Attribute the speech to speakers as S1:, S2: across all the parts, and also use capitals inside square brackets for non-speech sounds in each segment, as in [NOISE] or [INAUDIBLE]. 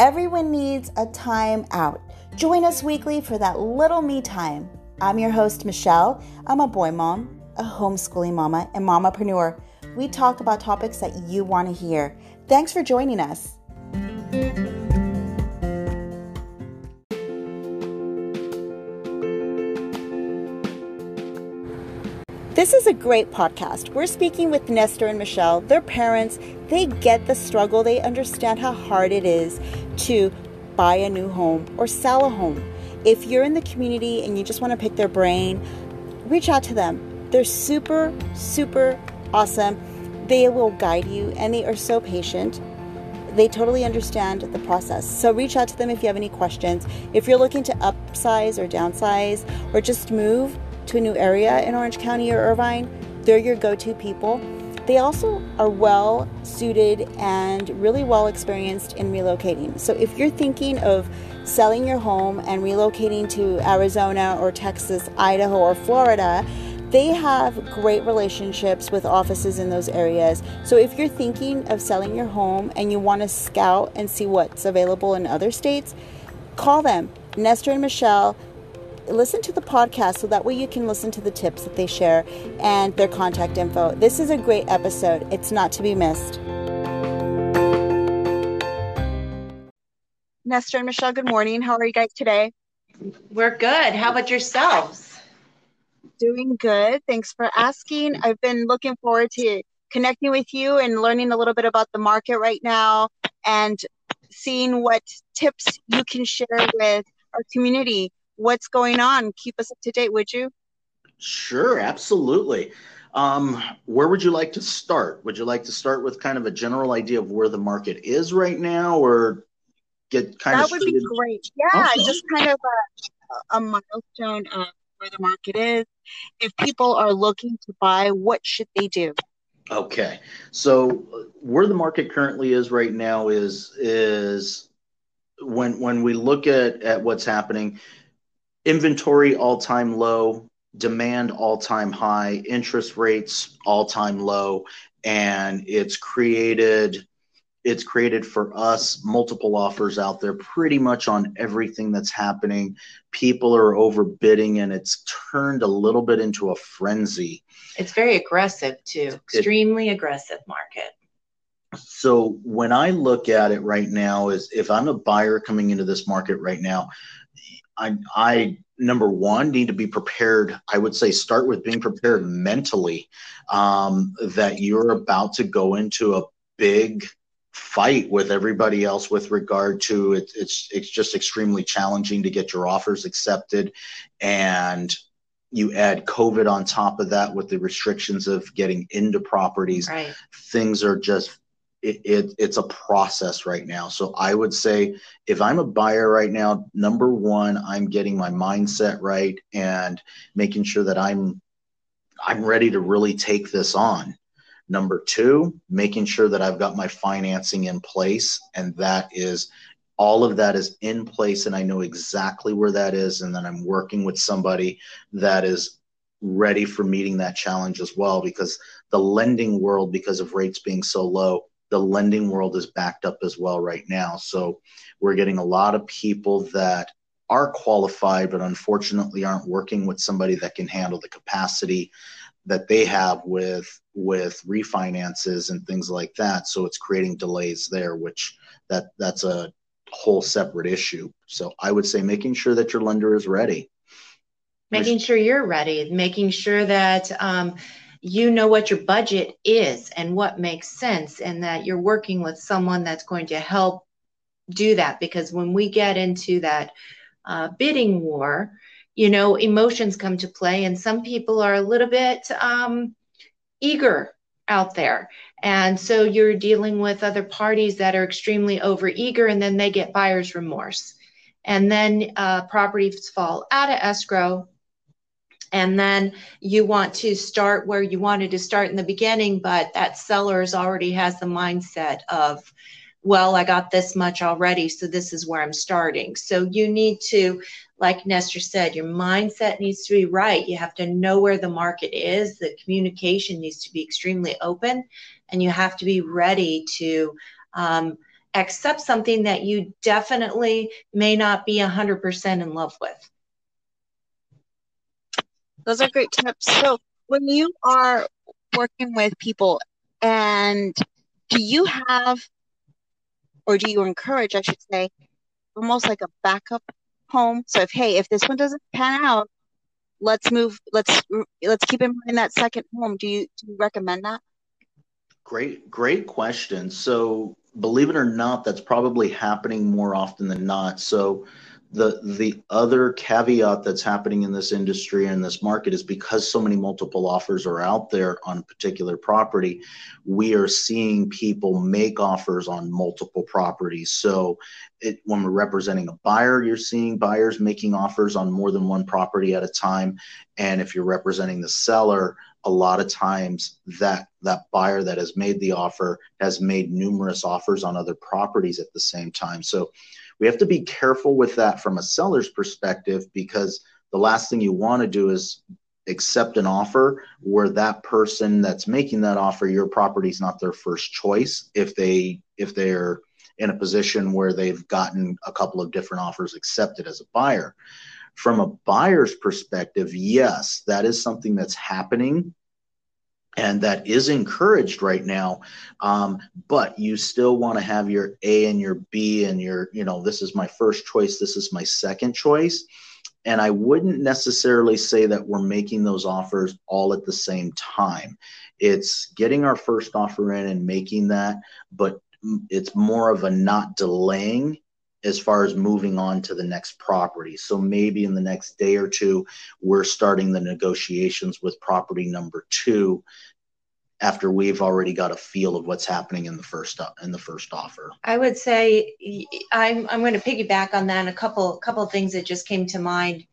S1: Everyone needs a time out. Join us weekly for that little me time. I'm your host, Michelle. I'm a boy mom, a homeschooling mama, and mamapreneur. We talk about topics that you want to hear. Thanks for joining us. This is a great podcast. We're speaking with Nestor and Michelle. They're parents. They get the struggle. They understand how hard it is to buy a new home or sell a home. If you're in the community and you just want to pick their brain, reach out to them. They're super, super awesome. They will guide you and they are so patient. They totally understand the process. So reach out to them if you have any questions. If you're looking to upsize or downsize or just move, to a new area in Orange County or Irvine, they're your go to people. They also are well suited and really well experienced in relocating. So if you're thinking of selling your home and relocating to Arizona or Texas, Idaho, or Florida, they have great relationships with offices in those areas. So if you're thinking of selling your home and you want to scout and see what's available in other states, call them. Nestor and Michelle listen to the podcast so that way you can listen to the tips that they share and their contact info. This is a great episode. It's not to be missed. Nestor and Michelle, good morning. How are you guys today?
S2: We're good. How about yourselves?
S1: Doing good. Thanks for asking. I've been looking forward to connecting with you and learning a little bit about the market right now and seeing what tips you can share with our community what's going on. Keep us up to date, would you?
S3: Sure, absolutely. Um, where would you like to start? Would you like to start with kind of a general idea of where the market is right now, or get kind
S1: that
S3: of?
S1: That would be great. Yeah, okay. just kind of a, a milestone of where the market is. If people are looking to buy, what should they do?
S3: Okay, so where the market currently is right now is is when when we look at at what's happening inventory all time low, demand all time high, interest rates all time low, and it's created it's created for us multiple offers out there pretty much on everything that's happening. People are overbidding and it's turned a little bit into a frenzy.
S2: It's very aggressive too, extremely it, aggressive market.
S3: So when I look at it right now is if I'm a buyer coming into this market right now, I, I number one need to be prepared. I would say start with being prepared mentally um, that you're about to go into a big fight with everybody else with regard to it, it's it's just extremely challenging to get your offers accepted and you add covid on top of that with the restrictions of getting into properties
S2: right.
S3: things are just it, it, it's a process right now. So I would say if I'm a buyer right now, number one, I'm getting my mindset right and making sure that I'm I'm ready to really take this on. Number two, making sure that I've got my financing in place, and that is all of that is in place, and I know exactly where that is, and then I'm working with somebody that is ready for meeting that challenge as well because the lending world because of rates being so low the lending world is backed up as well right now. So we're getting a lot of people that are qualified, but unfortunately aren't working with somebody that can handle the capacity that they have with with refinances and things like that. So it's creating delays there, which that that's a whole separate issue. So I would say making sure that your lender is ready.
S2: Making sure you're ready, making sure that um, you know what your budget is and what makes sense, and that you're working with someone that's going to help do that. Because when we get into that uh, bidding war, you know, emotions come to play, and some people are a little bit um, eager out there. And so you're dealing with other parties that are extremely overeager, and then they get buyer's remorse. And then uh, properties fall out of escrow and then you want to start where you wanted to start in the beginning but that seller's already has the mindset of well i got this much already so this is where i'm starting. So you need to like nestor said your mindset needs to be right. You have to know where the market is. The communication needs to be extremely open and you have to be ready to um, accept something that you definitely may not be 100% in love with.
S1: Those are great tips. So, when you are working with people, and do you have, or do you encourage, I should say, almost like a backup home? So, if hey, if this one doesn't pan out, let's move. Let's let's keep in mind that second home. Do you do you recommend that?
S3: Great, great question. So, believe it or not, that's probably happening more often than not. So, the the other caveat that's happening in this industry and this market is because so many multiple offers are out there on a particular property we are seeing people make offers on multiple properties. So it, when we're representing a buyer you're seeing buyers making offers on more than one property at a time. And if you're representing the seller a lot of times that that buyer that has made the offer has made numerous offers on other properties at the same time. So we have to be careful with that from a seller's perspective because the last thing you want to do is accept an offer where that person that's making that offer your property is not their first choice if they if they're in a position where they've gotten a couple of different offers accepted as a buyer. From a buyer's perspective yes that is something that's happening and that is encouraged right now um, but you still want to have your a and your b and your you know this is my first choice this is my second choice. And i wouldn't necessarily say that we're making those offers all at the same time. It's getting our first offer in and making that but it's more of a not delaying as far as moving on to the next property. So maybe in the next day or two, we're starting the negotiations with property number two after we've already got a feel of what's happening in the first in the first offer.
S2: I would say I'm I'm going to piggyback on that. And a couple couple things that just came to mind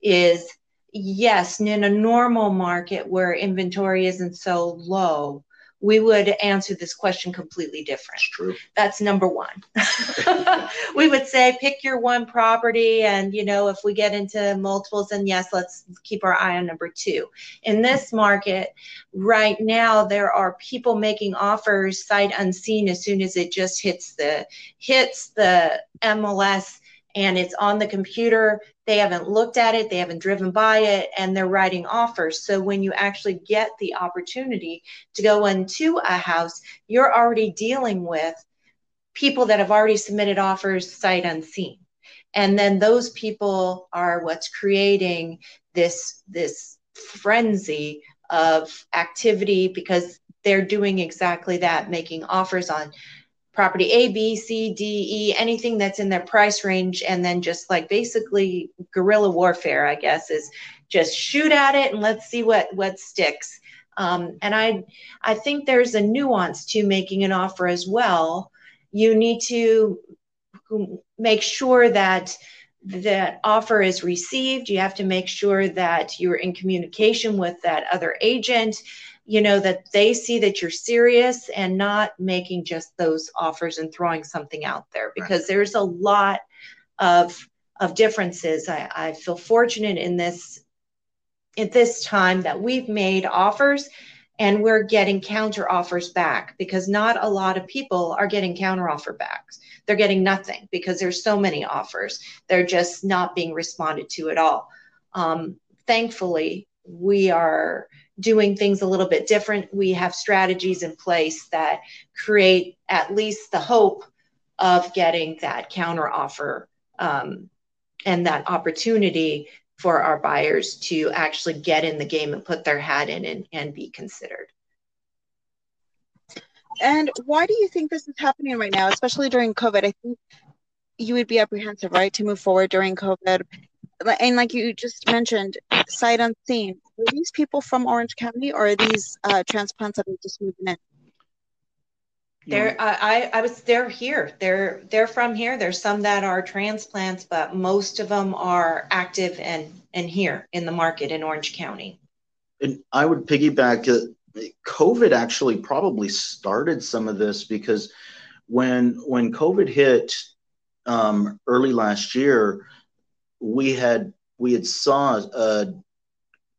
S2: is yes, in a normal market where inventory isn't so low, we would answer this question completely different.
S3: That's true.
S2: That's number one. [LAUGHS] we would say pick your one property, and you know if we get into multiples, then yes, let's keep our eye on number two. In this market, right now, there are people making offers sight unseen as soon as it just hits the hits the MLS and it's on the computer. They haven't looked at it, they haven't driven by it, and they're writing offers. So when you actually get the opportunity to go into a house, you're already dealing with people that have already submitted offers sight unseen. And then those people are what's creating this this frenzy of activity because they're doing exactly that, making offers on property A, B, C, D, E, anything that's in their price range, and then just like basically guerrilla warfare, I guess, is just shoot at it and let's see what what sticks. Um, and I I think there's a nuance to making an offer as well. You need to make sure that that offer is received. You have to make sure that you're in communication with that other agent you know that they see that you're serious and not making just those offers and throwing something out there. Because right. there's a lot of of differences. I, I feel fortunate in this at this time that we've made offers and we're getting counter offers back because not a lot of people are getting counter offer backs. They're getting nothing because there's so many offers. They're just not being responded to at all. Um, thankfully we are doing things a little bit different. We have strategies in place that create at least the hope of getting that counter offer um, and that opportunity for our buyers to actually get in the game and put their hat in and, and be considered.
S1: And why do you think this is happening right now, especially during COVID? I think you would be apprehensive, right, to move forward during COVID and like you just mentioned, sight unseen. Are these people from Orange County, or are these uh, transplants that are just moving in?
S2: They're I I was they're here. They're they're from here. There's some that are transplants, but most of them are active and and here in the market in Orange County.
S3: And I would piggyback. Uh, COVID actually probably started some of this because when when COVID hit um, early last year, we had we had saw a,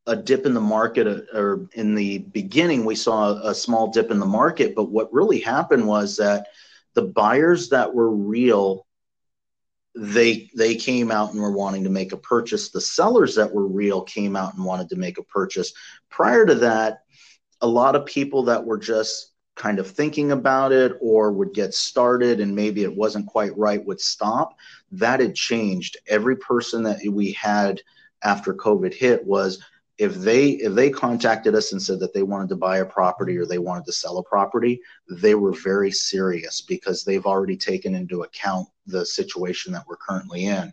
S3: a dip in the market uh, or in the beginning we saw a, a small dip in the market but what really happened was that the buyers that were real they they came out and were wanting to make a purchase. The sellers that were real came out and wanted to make a purchase. Prior to that a lot of people that were just kind of thinking about it or would get started and maybe it wasn't quite right would stop that had changed. Every person that we had after covid hit was if they if they contacted us and said that they wanted to buy a property or they wanted to sell a property they were very serious because they've already taken into account the situation that we're currently in.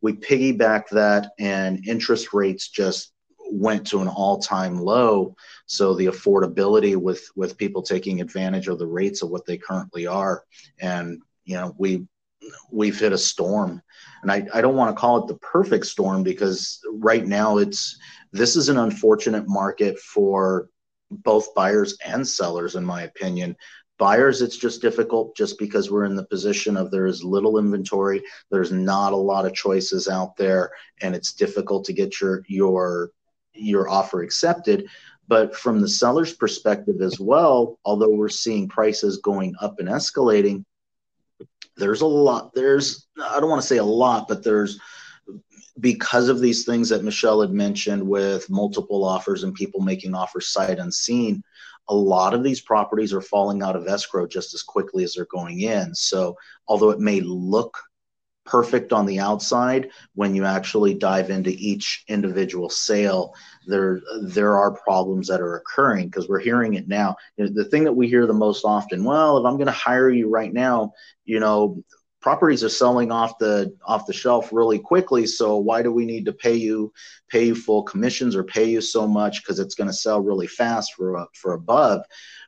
S3: We piggyback that and interest rates just went to an all-time low. So the affordability with with people taking advantage of the rates of what they currently are. And you know we we've hit a storm. And I, I don't want to call it the perfect storm because right now it's this is an unfortunate market for both buyers and sellers in my opinion. Buyers it's just difficult just because we're in the position of there is little inventory. There's not a lot of choices out there and it's difficult to get your your your offer accepted. But from the seller's perspective as well although we're seeing prices going up and escalating there's a lot there's i don't want to say a lot but there's because of these things that michelle had mentioned with multiple offers and people making offers sight unseen a lot of these properties are falling out of escrow just as quickly as they're going in. So although it may look perfect on the outside when you actually dive into each individual sale there there are problems that are occurring because we're hearing it now. The thing that we hear the most often well if i'm going to hire you right now you know properties are selling off the off the shelf really quickly so why do we need to pay you pay you full commissions or pay you so much because it's going to sell really fast for for above?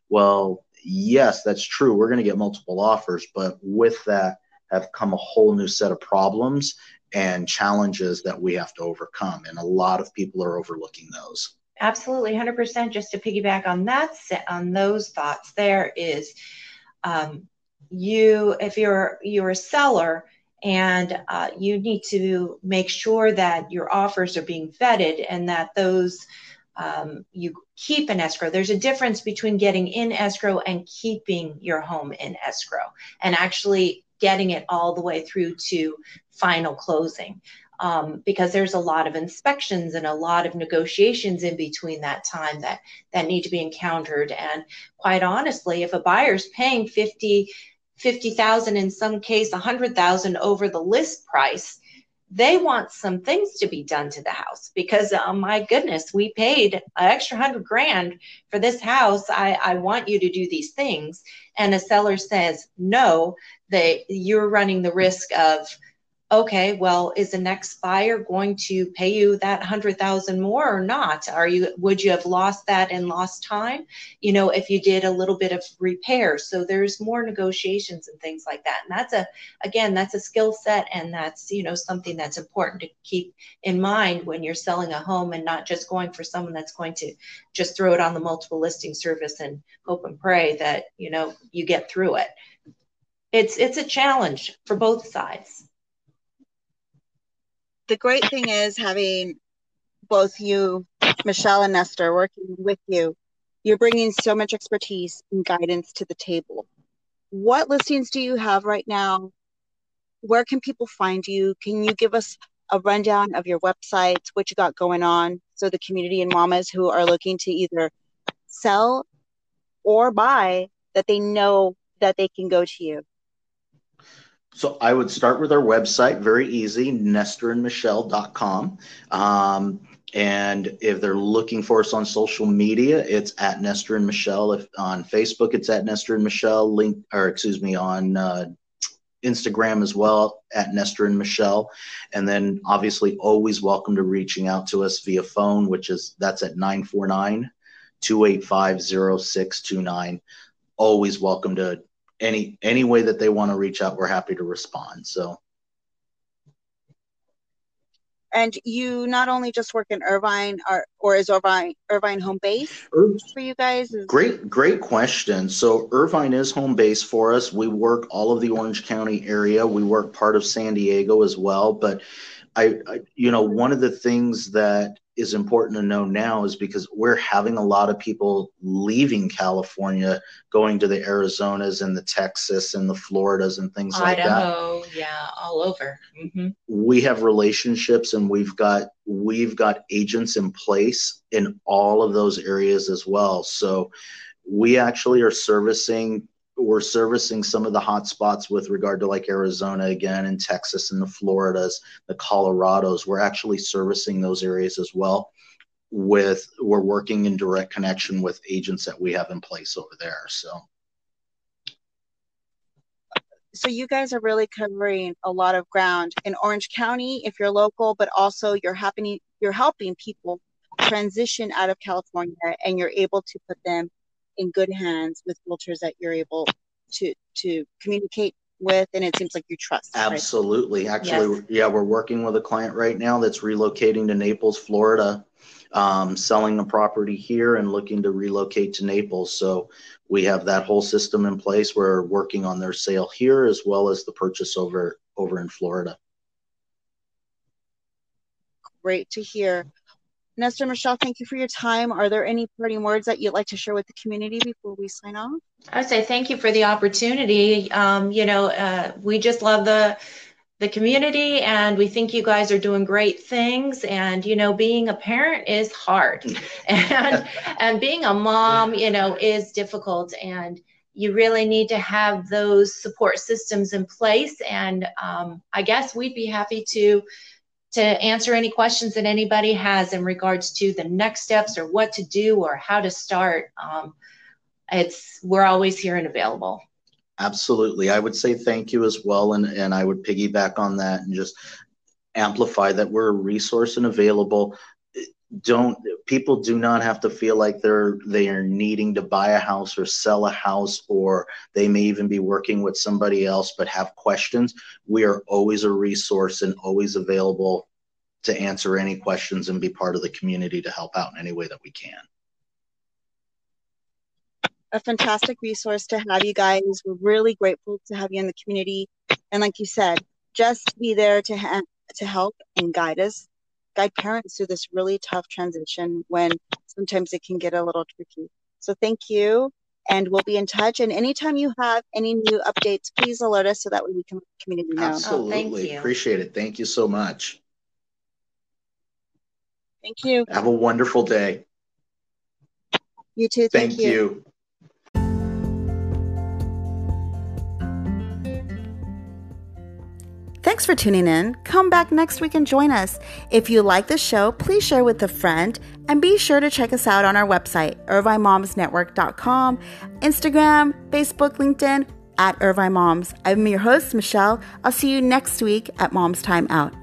S3: Well yes that's true. We're going to get multiple offers but with that have come a whole new set of problems and challenges that we have to overcome. And a lot of people are overlooking those.
S2: Absolutely, 100%. Just to piggyback on that, on those thoughts, there is um, you, if you're you're a seller and uh, you need to make sure that your offers are being vetted and that those um, you keep in escrow. There's a difference between getting in escrow and keeping your home in escrow and actually getting it all the way through to final closing. Um, because there's a lot of inspections and a lot of negotiations in between that time that that need to be encountered. And quite honestly, if a buyer's paying 50 50,000 in some case 100,000 over the list price, they want some things to be done to the house because oh my goodness we paid an extra hundred grand for this house I, I want you to do these things and a seller says no that you're running the risk of okay, well, is the next buyer going to pay you that hundred thousand more or not? Are you would you have lost that and lost time? You know, if you did a little bit of repair. So there's more negotiations and things like that. And that's a again, that's a skill set and that's, you know, something that's important to keep in mind when you're selling a home and not just going for someone that's going to just throw it on the multiple listing service and hope and pray that, you know, you get through it. It's it's a challenge for both sides
S1: the great thing is having both you, Michelle and Nestor, working with you. You're bringing so much expertise and guidance to the table. What listings do you have right now? Where can people find you? Can you give us a rundown of your websites, what you got going on, so the community and mamas who are looking to either sell or buy that they know that they can go to you?
S3: So I would start with our website, very easy, nestorandmichelle.com. Um, and if they're looking for us on social media, it's at Nestor and Michelle. If on Facebook, it's at Nestor and Michelle. Link, or excuse me, on uh, Instagram as well at Nestor and Michelle. And then obviously always welcome to reaching out to us via phone, which is that's at 949 285 0629. Always welcome to any any way that they want to reach out, we're happy to respond. So.
S1: And you not only just work in Irvine, or, or is Irvine Irvine home base er, for you guys? Is-
S3: great, great question. So Irvine is home base for us. We work all of the Orange County area. We work part of San Diego as well. But I, I you know, one of the things that is important to know now is because we're having a lot of people leaving California, going to the Arizonas and the Texas and the Floridas and things
S2: Idaho,
S3: like that.
S2: Idaho, yeah, all over. Mm-hmm.
S3: We have relationships and we've got we've got agents in place in all of those areas as well. So we actually are servicing we're servicing some of the hot spots with regard to like Arizona again and Texas and the Floridas, the Colorados. We're actually servicing those areas as well. With we're working in direct connection with agents that we have in place over there. So
S1: so you guys are really covering a lot of ground in Orange County if you're local, but also you're happening you're helping people transition out of California and you're able to put them in good hands with realtors that you're able to to communicate with and it seems like you trust
S3: absolutely. Right? actually yes. yeah we're working with a client right now that's relocating to naples florida um, selling the property here and looking to relocate to naples. So we have that whole system in place. We're working on their sale here as well as the purchase over over in florida.
S1: Great to hear Nestor Michelle, thank you for your time. Are there any parting words that you'd like to share with the community before we sign off?
S2: I would say thank you for the opportunity. Um, you know, uh, we just love the the community and we think you guys are doing great things and you know being a parent is hard [LAUGHS] and and being a mom you know is difficult and you really need to have those support systems in place and um, i guess we'd be happy to to answer any questions that anybody has in regards to the next steps or what to do or how to start. Um, it's we're always here and available.
S3: Absolutely, I would say thank you as well, and and I would piggyback on that and just amplify that we're a resource and available. Don't people do not have to feel like they're they are needing to buy a house or sell a house or they may even be working with somebody else but have questions. We are always a resource and always available to answer any questions and be part of the community to help out in any way that we can.
S1: A fantastic resource to have you guys. We're really grateful to have you in the community. And like you said, just be there to, ha- to help and guide us, guide parents through this really tough transition when sometimes it can get a little tricky. So thank you. And we'll be in touch. And anytime you have any new updates, please alert us so that way we can community know.
S3: Absolutely. Oh, Appreciate it. Thank you so much.
S1: Thank you.
S3: Have a wonderful day.
S1: You too.
S3: Thank, thank you. you.
S1: Thanks for tuning in. Come back next week and join us. If you like the show, please share with a friend and be sure to check us out on our website, irvinemomsnetwork.com, Instagram, Facebook, LinkedIn, at Irvine Moms. I'm your host, Michelle. I'll see you next week at Mom's Time Out.